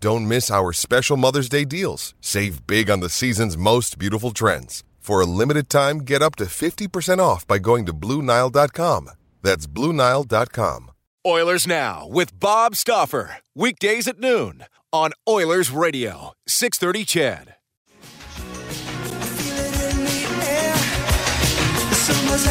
Don't miss our special Mother's Day deals. Save big on the season's most beautiful trends. For a limited time, get up to 50% off by going to Bluenile.com. That's Bluenile.com. Oilers Now with Bob Stauffer. Weekdays at noon on Oilers Radio, 630 CHED. Summer's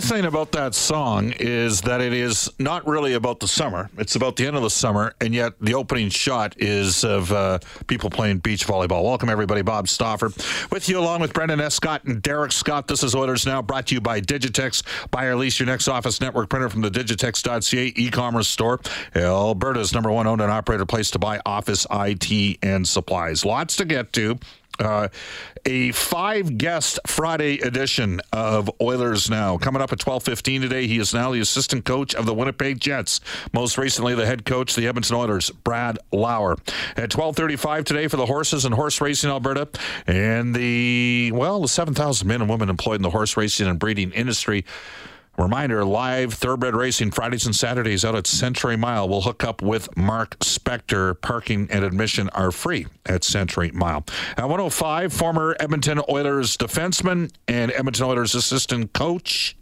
funny thing about that song is that it is not really about the summer. It's about the end of the summer, and yet the opening shot is of uh, people playing beach volleyball. Welcome, everybody. Bob Stauffer with you, along with Brendan Escott and Derek Scott. This is Oilers Now, brought to you by Digitex. Buy or lease your next office network printer from the Digitex.ca e-commerce store. Alberta's number one owned and operated place to buy office IT and supplies. Lots to get to. Uh, a five guest Friday edition of Oilers Now. Coming up at 12:15 today, he is now the assistant coach of the Winnipeg Jets. Most recently, the head coach the Edmonton Oilers, Brad Lauer. At 12:35 today for the horses and horse racing Alberta and the well, the 7,000 men and women employed in the horse racing and breeding industry. Reminder live thoroughbred racing Fridays and Saturdays out at Century Mile. We'll hook up with Mark Spector. Parking and admission are free at Century Mile. At 105, former Edmonton Oilers defenseman and Edmonton Oilers assistant coach,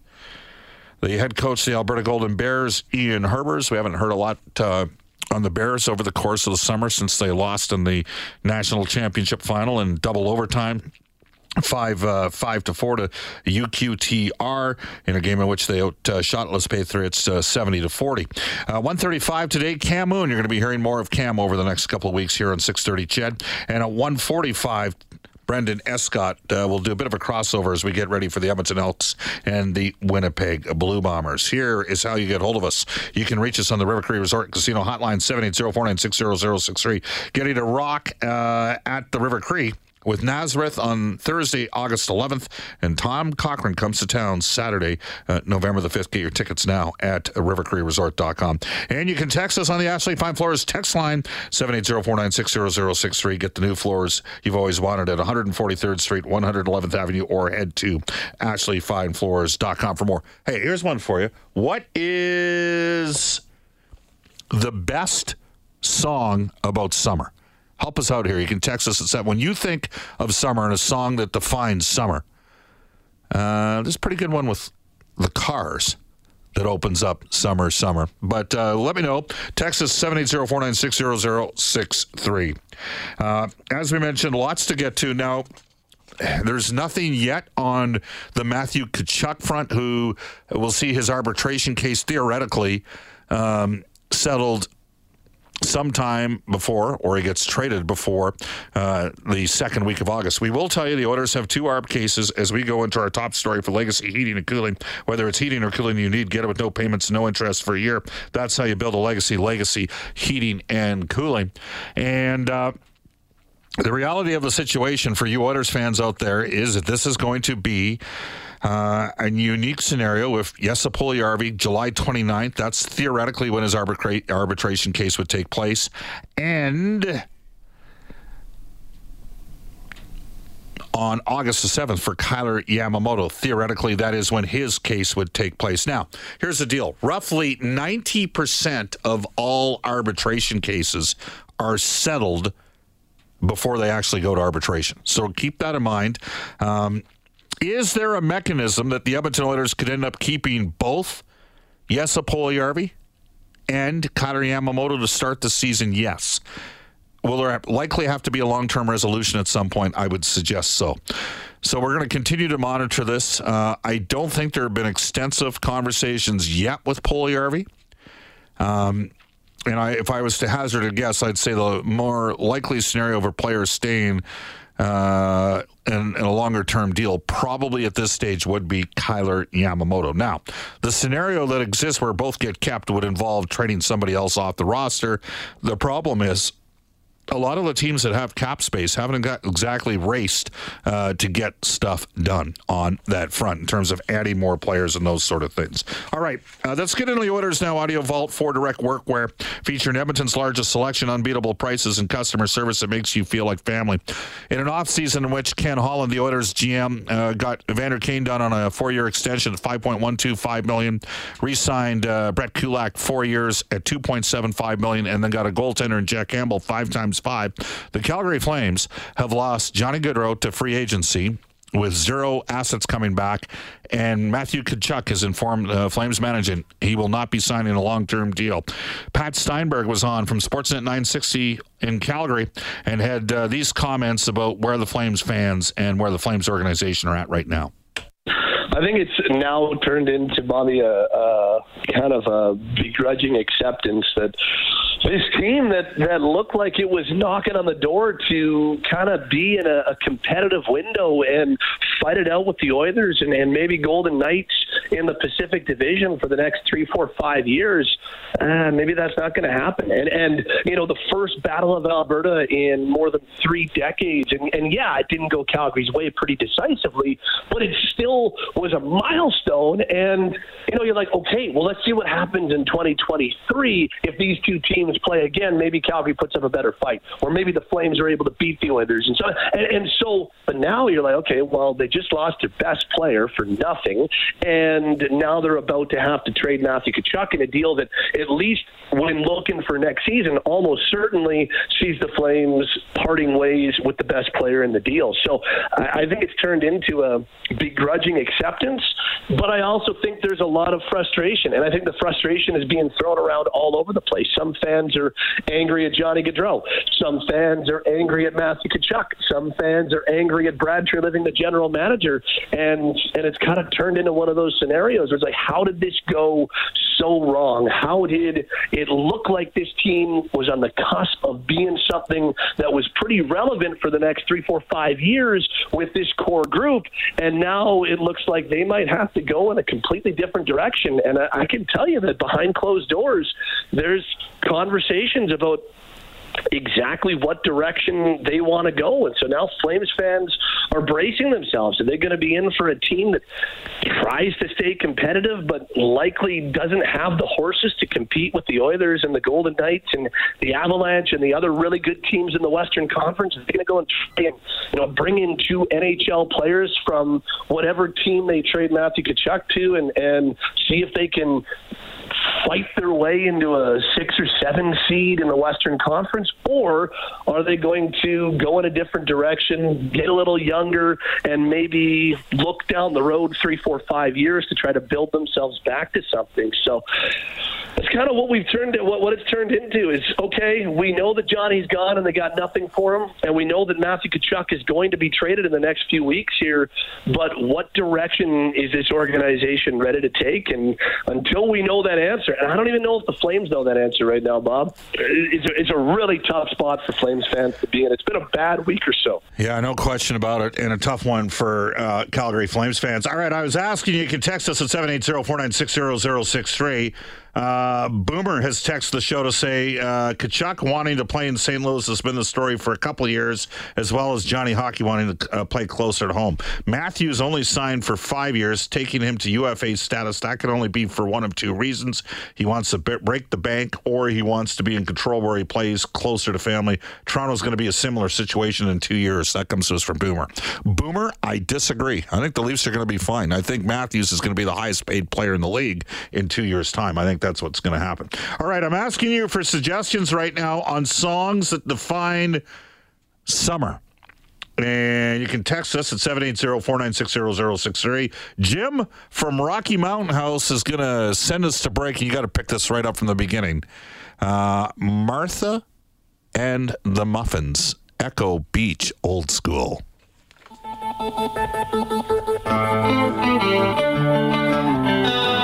the head coach of the Alberta Golden Bears, Ian Herbers. We haven't heard a lot. Uh, on the Bears over the course of the summer since they lost in the national championship final in double overtime five uh, five to four to UQTR in a game in which they outshot Les Patriotes uh, seventy to forty. Uh, One thirty five today. Cam Moon. You're going to be hearing more of Cam over the next couple of weeks here on six thirty. Ched and at one forty five. Brendan Escott uh, will do a bit of a crossover as we get ready for the Edmonton Elks and the Winnipeg Blue Bombers. Here is how you get hold of us. You can reach us on the River Cree Resort Casino hotline 780-496-0063. Getting to rock uh, at the River Cree with Nazareth on Thursday, August 11th, and Tom Cochrane comes to town Saturday, uh, November the 5th. Get your tickets now at rivercreeresort.com. And you can text us on the Ashley Fine Floors text line, 780-496-0063. Get the new floors you've always wanted at 143rd Street, 111th Avenue, or head to ashleyfinefloors.com for more. Hey, here's one for you. What is the best song about summer? Help us out here. You can text us at seven. When you think of summer and a song that defines summer, uh, this is a pretty good one with the Cars that opens up summer, summer. But uh, let me know. Text us 780-496-0063. Uh, as we mentioned, lots to get to. Now, there's nothing yet on the Matthew Tkachuk front, who will see his arbitration case theoretically um, settled sometime before, or he gets traded before uh, the second week of August. We will tell you the Oilers have two ARB cases as we go into our top story for Legacy Heating and Cooling. Whether it's heating or cooling you need, get it with no payments, no interest for a year. That's how you build a legacy. Legacy Heating and Cooling, and. Uh, the reality of the situation for you Oilers fans out there is that this is going to be uh, a unique scenario with Jesse Puljujärvi, July 29th. That's theoretically when his arbitra- arbitration case would take place. And on August the 7th for Kailer Yamamoto. Theoretically, that is when his case would take place. Now, here's the deal roughly 90% of all arbitration cases are settled before they actually go to arbitration. So keep that in mind. Um, is there a mechanism that the Edmonton Oilers could end up keeping both Jesse Puljujärvi and Kailer Yamamoto to start the season? Yes. Will there likely have to be a long term resolution at some point? I would suggest so. So we're going to continue to monitor this. Uh, I don't think there have been extensive conversations yet with Puljujärvi. Um, and I, if I was to hazard a guess, I'd say the more likely scenario for players staying uh, in, in, a longer term deal, probably at this stage, would be Kailer Yamamoto. Now, the scenario that exists where both get kept would involve trading somebody else off the roster. The problem is a lot of the teams that have cap space haven't got exactly raced uh, to get stuff done on that front in terms of adding more players and those sort of things. All right, uh, let's get into the orders now. Audio Vault for Direct Workwear, featuring Edmonton's largest selection, unbeatable prices, and customer service that makes you feel like family. In an offseason in which Ken Holland, the Oilers GM, uh, got Evander Kane done on a four-year extension at 5.125 million, re-signed uh, Brett Kulak four years at 2.75 million, and then got a goaltender in Jack Campbell five times five. The Calgary Flames have lost Johnny Gaudreau to free agency with zero assets coming back. And Matthew Tkachuk has informed uh, Flames management he will not be signing a long term deal. Pat Steinberg was on from Sportsnet 960 in Calgary and had uh, these comments about where the Flames fans and where the Flames organization are at right now. I think it's now turned into Bobby a, a kind of a begrudging acceptance that this team that that looked like it was knocking on the door to kind of be in a, a competitive window and fight it out with the Oilers and, and maybe Golden Knights in the Pacific Division for the next three, four, five years. Uh, maybe that's not going to happen. And and you know the first Battle of Alberta in more than three decades. And, and yeah, it didn't go Calgary's way pretty decisively, but it still was a milestone. And you know you're like, okay, well let's see what happens in 2023 if these two teams play again. Maybe Calgary puts up a better fight, or maybe the Flames are able to beat the Oilers. And so and, and so, but now you're like, okay, well they just lost their best player for nothing, and now they're about to have to trade Matthew Tkachuk in a deal that at least when looking for next season, almost certainly sees the Flames parting ways with the best player in the deal. So I, I think it's turned into a begrudging acceptance, but I also think there's a lot of frustration, and I think the frustration is being thrown around all over the place. Some fans are angry at Johnny Gaudreau. Some fans are angry at Matthew Tkachuk. Some fans are angry at Brad Treliving, the general manager, and and it's kind of turned into one of those scenarios where it's like, how did this go so wrong? How did it look like this team was on the cusp of being something that was pretty relevant for the next three, four, five years with this core group, and now it looks like they might have to go in a completely different direction. And I, I can tell you that behind closed doors, there's conversations about exactly what direction they want to go. And so now Flames fans are bracing themselves. Are they going to be in for a team that tries to stay competitive but likely doesn't have the horses to compete with the Oilers and the Golden Knights and the Avalanche and the other really good teams in the Western Conference? Are they going to go and try and you know bring in two NHL players from whatever team they trade Matthew Tkachuk to and and see if they can fight their way into a six or seven seed in the Western Conference, or are they going to go in a different direction, get a little younger, and maybe look down the road three, four, five years to try to build themselves back to something? So that's kind of what we've turned. What, what it's turned into is okay. We know that Johnny's gone and they got nothing for him, and we know that Matthew Tkachuk is going to be traded in the next few weeks here. But what direction is this organization ready to take? And until we know that answer, and I don't even know if the Flames know that answer right now, Bob. It's a, it's a really tough spot for Flames fans to be in. It's been a bad week or so. Yeah, no question about it, and a tough one for uh, Calgary Flames fans. All right, I was asking you, you can text us at 780 496 0063. Uh, Boomer has texted the show to say uh, Tkachuk wanting to play in St. Louis has been the story for a couple years, as well as Johnny Hockey wanting to uh, play closer to home. Matthews only signed for five years, taking him to UFA status. That can only be for one of two reasons. He wants to break the bank, or he wants to be in control where he plays closer to family. Toronto's going to be a similar situation in two years. That comes to us from Boomer. Boomer, I disagree. I think the Leafs are going to be fine. I think Matthews is going to be the highest paid player in the league in two years' time. I think that's what's going to happen. All right, I'm asking you for suggestions right now on songs that define summer. And you can text us at 780-496-0063. Jim from Rocky Mountain House is going to send us to break. You got to pick this right up from the beginning. Uh, Martha and the Muffins, Echo Beach, old school.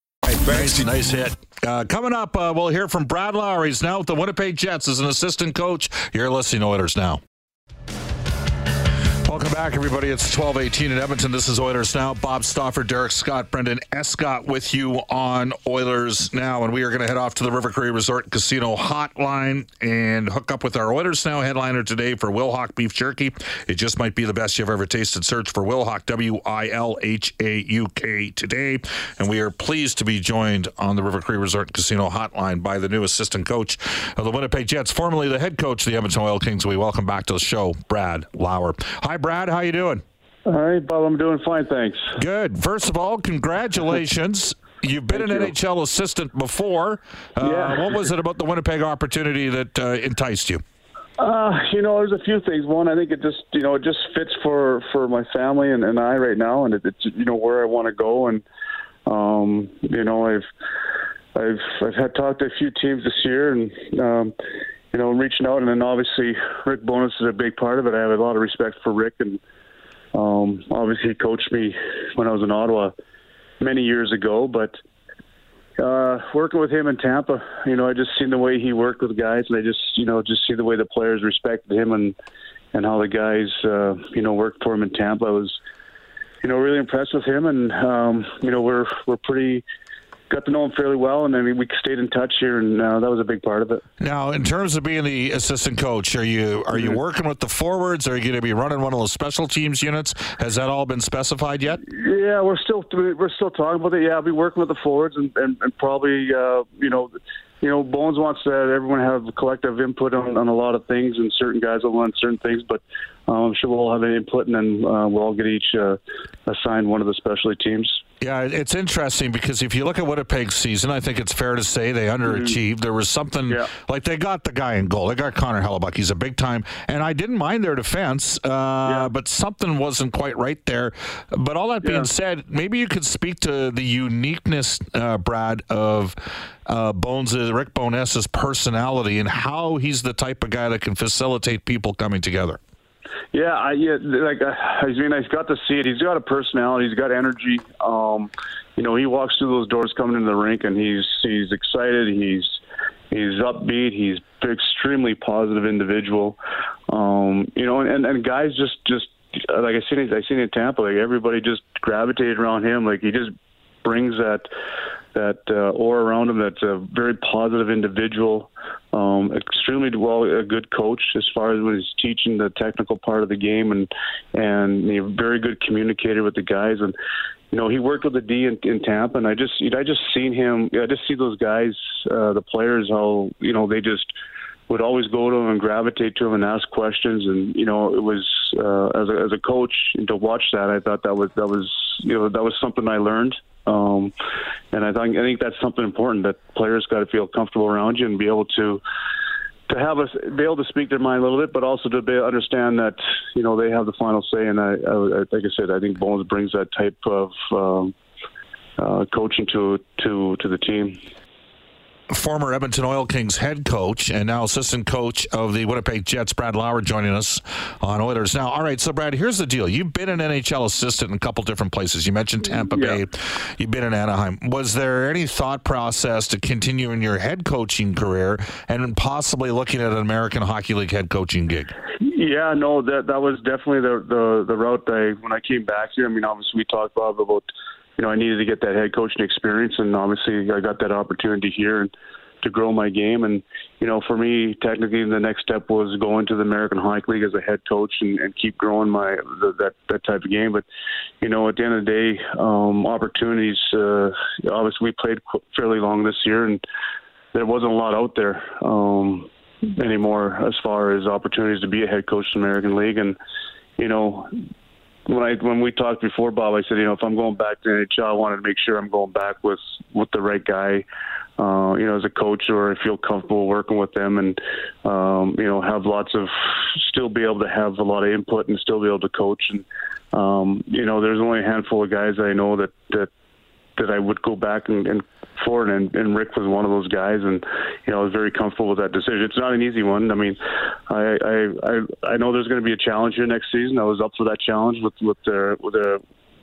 Nice, nice hit. Uh, coming up, uh, we'll hear from Brad Lauer. He's now with the Winnipeg Jets as an assistant coach. You're listening to Oilers Now. Welcome back, everybody. It's 1218 in Edmonton. This is Oilers Now. Bob Stauffer, Derek Scott, Brendan Escott with you on Oilers Now. And we are going to head off to the River Cree Resort Casino hotline and hook up with our Oilers Now headliner today for Wilhauk Beef Jerky. It just might be the best you've ever tasted. Search for Wilhauk, W I L H A U K today. And we are pleased to be joined on the River Cree Resort Casino hotline by the new assistant coach of the Winnipeg Jets, formerly the head coach of the Edmonton Oil Kings. We welcome back to the show, Brad Lauer. Hi, Brad. Brad, how you doing? All right, Bob. I'm doing fine, thanks. Good. First of all, congratulations. You've been Thank an you. NHL assistant before. Uh, Yeah. What was it about the Winnipeg opportunity that uh, enticed you? Uh, you know, there's a few things. One, I think it just, you know, it just fits for for my family and, and I right now, and it, it's, you know, where I want to go. And, um, you know, I've, I've, I've had talked to a few teams this year, and, um, you know, reaching out, and then obviously Rick Bowness is a big part of it. I have a lot of respect for Rick, and um, obviously he coached me when I was in Ottawa many years ago, but uh, working with him in Tampa, you know, I just seen the way he worked with guys, and I just, you know, just see the way the players respected him and and how the guys, uh, you know, worked for him in Tampa. I was, you know, really impressed with him, and um, you know, we're we're pretty got to know him fairly well, and I mean, we stayed in touch here, and uh, that was a big part of it. Now, in terms of being the assistant coach, are you are Mm-hmm. you working with the forwards? Are you going to be running one of those special teams units? Has that all been specified yet? Yeah, we're still we're still talking about it. Yeah, I'll be working with the forwards and and, and probably uh, you know, you know, Bones wants that everyone have collective input on, on a lot of things, and certain guys will want certain things. But um, I'm sure we'll all have an input, and then uh, we'll all get each uh, assigned one of the specialty teams. Yeah, it's interesting because if you look at Winnipeg's season, I think it's fair to say they underachieved. There was something Mm-hmm. Yeah. like they got the guy in goal. They got Connor Hellebuyck. He's a big time, and I didn't mind their defense, uh, but something wasn't quite right there. But all that being Yeah. said, maybe you could speak to the uniqueness, uh, Brad, of uh, Bones, Rick Bowness's personality and how he's the type of guy that can facilitate people coming together. Yeah, I yeah, like uh, I mean, I've got to see it. He's got a personality. He's got energy. Um, you know, he walks through those doors coming into the rink, and he's he's excited. He's he's upbeat. He's extremely positive individual. Um, you know, and and guys just just like I seen it, I seen it in Tampa. Like everybody just gravitated around him. Like he just brings that that uh, aura around him. That's a very positive individual. Um, extremely well, a good coach as far as when he's teaching the technical part of the game, and and a very good communicator with the guys. And you know, he worked with the D in, in Tampa, and I just you know, I just seen him. I just see those guys, uh, the players, how you know they just would always go to him and gravitate to him and ask questions. And you know, it was uh, as a as a coach to watch that, I thought that was that was you know that was something I learned. Um, and I think I think that's something important that players got to feel comfortable around you and be able to to have us be able to speak their mind a little bit, but also to be, understand that you know they have the final say. And I, I, like I said, I think Bones brings that type of um, uh, coaching to to to the team former Edmonton Oil Kings head coach and now assistant coach of the Winnipeg Jets, Brad Lauer, joining us on Oilers. Now, all right, so Brad, here's the deal. You've been an NHL assistant in a couple different places. You mentioned Tampa yeah. Bay, you've been in Anaheim. Was there any thought process to continue in your head coaching career and possibly looking at an American Hockey League head coaching gig? Yeah, no, that that was definitely the the, the route I when I came back here. I mean, obviously we talked Bob about you know, I needed to get that head coaching experience, and obviously I got that opportunity here and to grow my game. And you know, for me, technically, the next step was going to the American Hockey League as a head coach and, and keep growing my the, that that type of game. But you know, at the end of the day, um, opportunities. Uh, obviously, we played fairly long this year, and there wasn't a lot out there. Um, anymore as far as opportunities to be a head coach in the American League and you know when I when we talked before, Bob, I said, you know, if I'm going back to NHL, I wanted to make sure I'm going back with with the right guy, uh, you know, as a coach, or I feel comfortable working with them, and um, you know, have lots of still be able to have a lot of input and still be able to coach. And um, you know, there's only a handful of guys I know that that that I would go back and, and for it, and, and Rick was one of those guys, and you know I was very comfortable with that decision. It's not an easy one. I mean, I I I, I know there's going to be a challenge here next season. I was up for that challenge with with the with the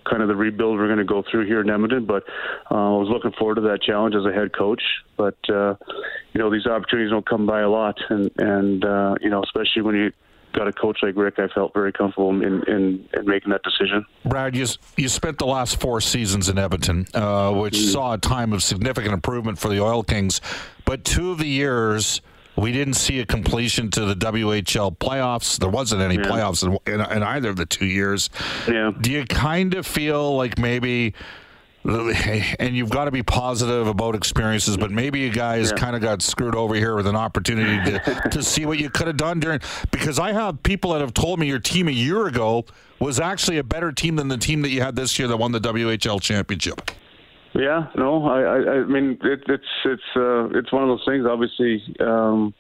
kind of the rebuild we're going to go through here in Edmonton. But uh, I was looking forward to that challenge as a head coach. But uh, you know, these opportunities don't come by a lot, and and uh, you know, especially when you got a coach like Rick, I felt very comfortable in, in, in making that decision. Brad, you, you spent the last four seasons in Edmonton, uh, which mm saw a time of significant improvement for the Oil Kings, but two of the years we didn't see a completion to the WHL playoffs. There wasn't any yeah. playoffs in, in, in, either of the two years. Yeah. Do you kind of feel like maybe and you've got to be positive about experiences, but maybe you guys yeah. kind of got screwed over here with an opportunity to, to see what you could have done during. Because I have people that have told me your team a year ago was actually a better team than the team that you had this year that won the WHL championship. Yeah, no, I, I, I mean it, it's it's uh, it's one of those things. Obviously, um,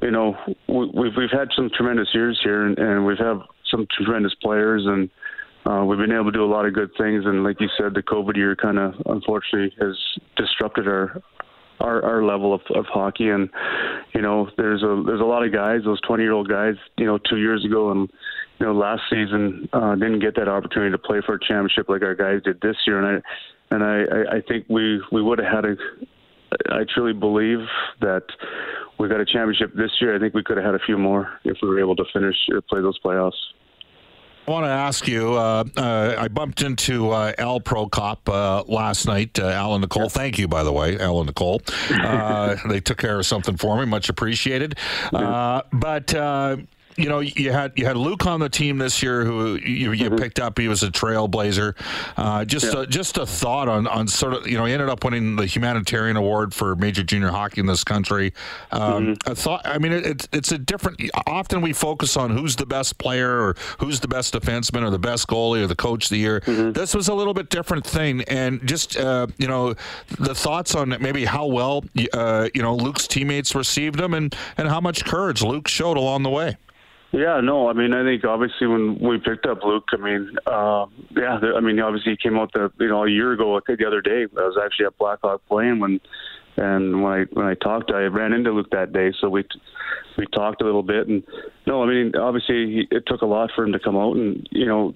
you know, we, we've we've had some tremendous years here, and, and we've had some tremendous players, and uh, we've been able to do a lot of good things, and like you said, the COVID year kind of unfortunately has disrupted our our, our level of, of hockey. And you know, there's a there's a lot of guys, those 20 year old guys, you know, two years ago and you know last season uh, didn't get that opportunity to play for a championship like our guys did this year. And I and I I think we we would have had a I truly believe that we got a championship this year. I think we could have had a few more if we were able to finish or play those playoffs. I want to ask you. Uh, uh, I bumped into uh, Al Prokop uh, last night. Uh, Al and Nicole, thank you, by the way, Al and Nicole. Uh, they took care of something for me, much appreciated. but you know, you had you had Luke on the team this year who you, you mm-hmm. picked up. He was a trailblazer. Uh, just yeah. a, just a thought on on sort of you know he ended up winning the humanitarian award for major junior hockey in this country. Um, mm-hmm. I thought. I mean, it, it's a different. Often we focus on who's the best player or who's the best defenseman or the best goalie or the coach of the year. Mm-hmm. This was a little bit different thing, and just uh, you know the thoughts on maybe how well uh, you know Luke's teammates received him and and how much courage Luke showed along the way. Yeah, no, I mean, I think obviously when we picked up Luke, I mean, uh, yeah, I mean, obviously he came out the you know a year ago, I the other day. I was actually at Blackhawk playing when, and when I when I talked, I ran into Luke that day, so we we talked a little bit, and no, I mean, obviously he, it took a lot for him to come out, and you know,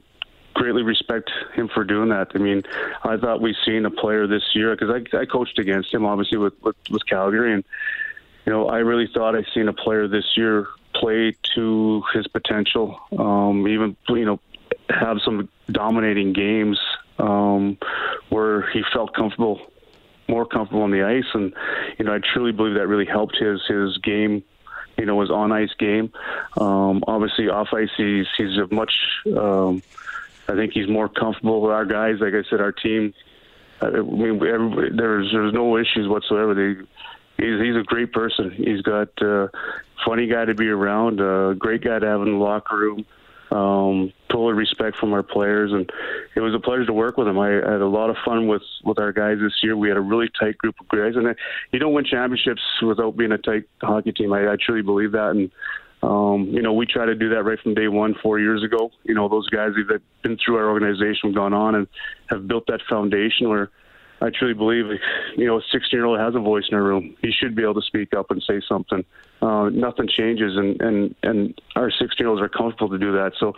greatly respect him for doing that. I mean, I thought we seen a player this year because I, I coached against him, obviously with, with with Calgary, and you know, I really thought I seen a player this year play to his potential. Um, even you know have some dominating games um, where he felt comfortable, more comfortable on the ice, and you know I truly believe that really helped his his game. You know, his on ice game. Um, obviously, off ice, he's he's a much. Um, I think he's more comfortable with our guys. Like I said, our team. Uh, I mean, there's there's no issues whatsoever. They he's he's a great person. He's got uh, funny guy to be around, a uh, great guy to have in the locker room. Um, total respect from our players, and it was a pleasure to work with him. I, I had a lot of fun with with our guys this year. We had a really tight group of guys, and you don't win championships without being a tight hockey team. I, I truly believe that, and um, you know, we try to do that right from day one, four years ago. You know, those guys that have been through our organization, gone on, and have built that foundation where I truly believe, you know, a 16 year old has a voice in a room. He should be able to speak up and say something. Uh, nothing changes, and and and our 16 year olds are comfortable to do that. So,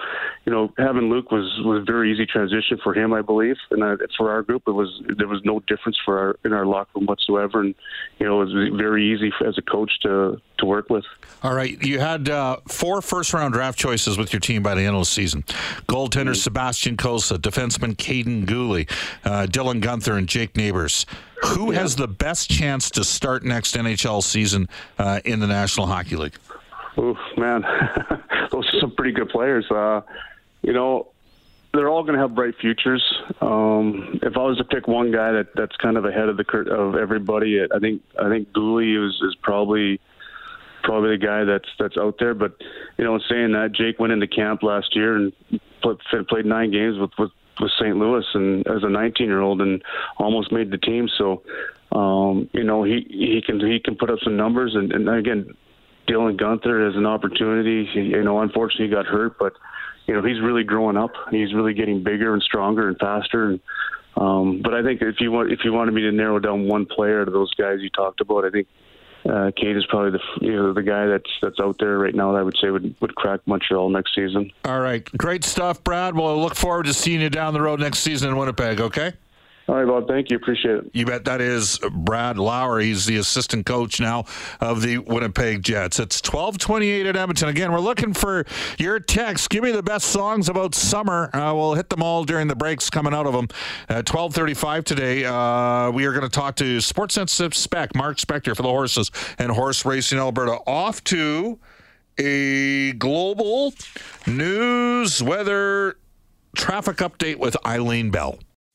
you know, having Luke was was a very easy transition for him, I believe, and uh, for our group, it was there was no difference for our in our locker room whatsoever, and you know, it was very easy as a coach to to work with. All right, you had uh, four first round draft choices with your team by the end of the season: goaltender mm-hmm. Sebastian Cossa, defenseman Kaiden Guhle, uh, Dylan Guenther, and Jake Neighbors. Who yeah. has the best chance to start next NHL season uh, in the National Hockey League? Oh man, those are some pretty good players. Uh, you know, they're all going to have bright futures. Um, if I was to pick one guy that that's kind of ahead of the cur- of everybody, I think I think Guhle is, is probably probably the guy that's that's out there. But you know, saying that, Jake went into camp last year and played, played nine games with with with St. Louis and as a 19 year old and almost made the team. So, um, you know, he he can he can put up some numbers. And, and again, Dylan Guenther has an opportunity. He, you know, unfortunately, he got hurt, but you know, he's really growing up. He's really getting bigger and stronger and faster. And um, but I think if you want if you wanted me to narrow down one player to those guys you talked about, I think uh, Cade is probably the you know the guy that's that's out there right now that I would say would would crack Montreal next season. All right, great stuff, Brad. We'll look forward to seeing you down the road next season in Winnipeg. Okay. All right, Bob. Thank you. Appreciate it. You bet. That is Brad Lauer. He's the assistant coach now of the Winnipeg Jets. It's twelve twenty-eight at Edmonton. Again, we're looking for your text. Give me the best songs about summer. Uh, we'll hit them all during the breaks coming out of them. At twelve thirty-five today, uh, we are going to talk to sports sensitive spec Mark Spector for the horses and horse racing Alberta. Off to a global news weather traffic update with Eileen Bell.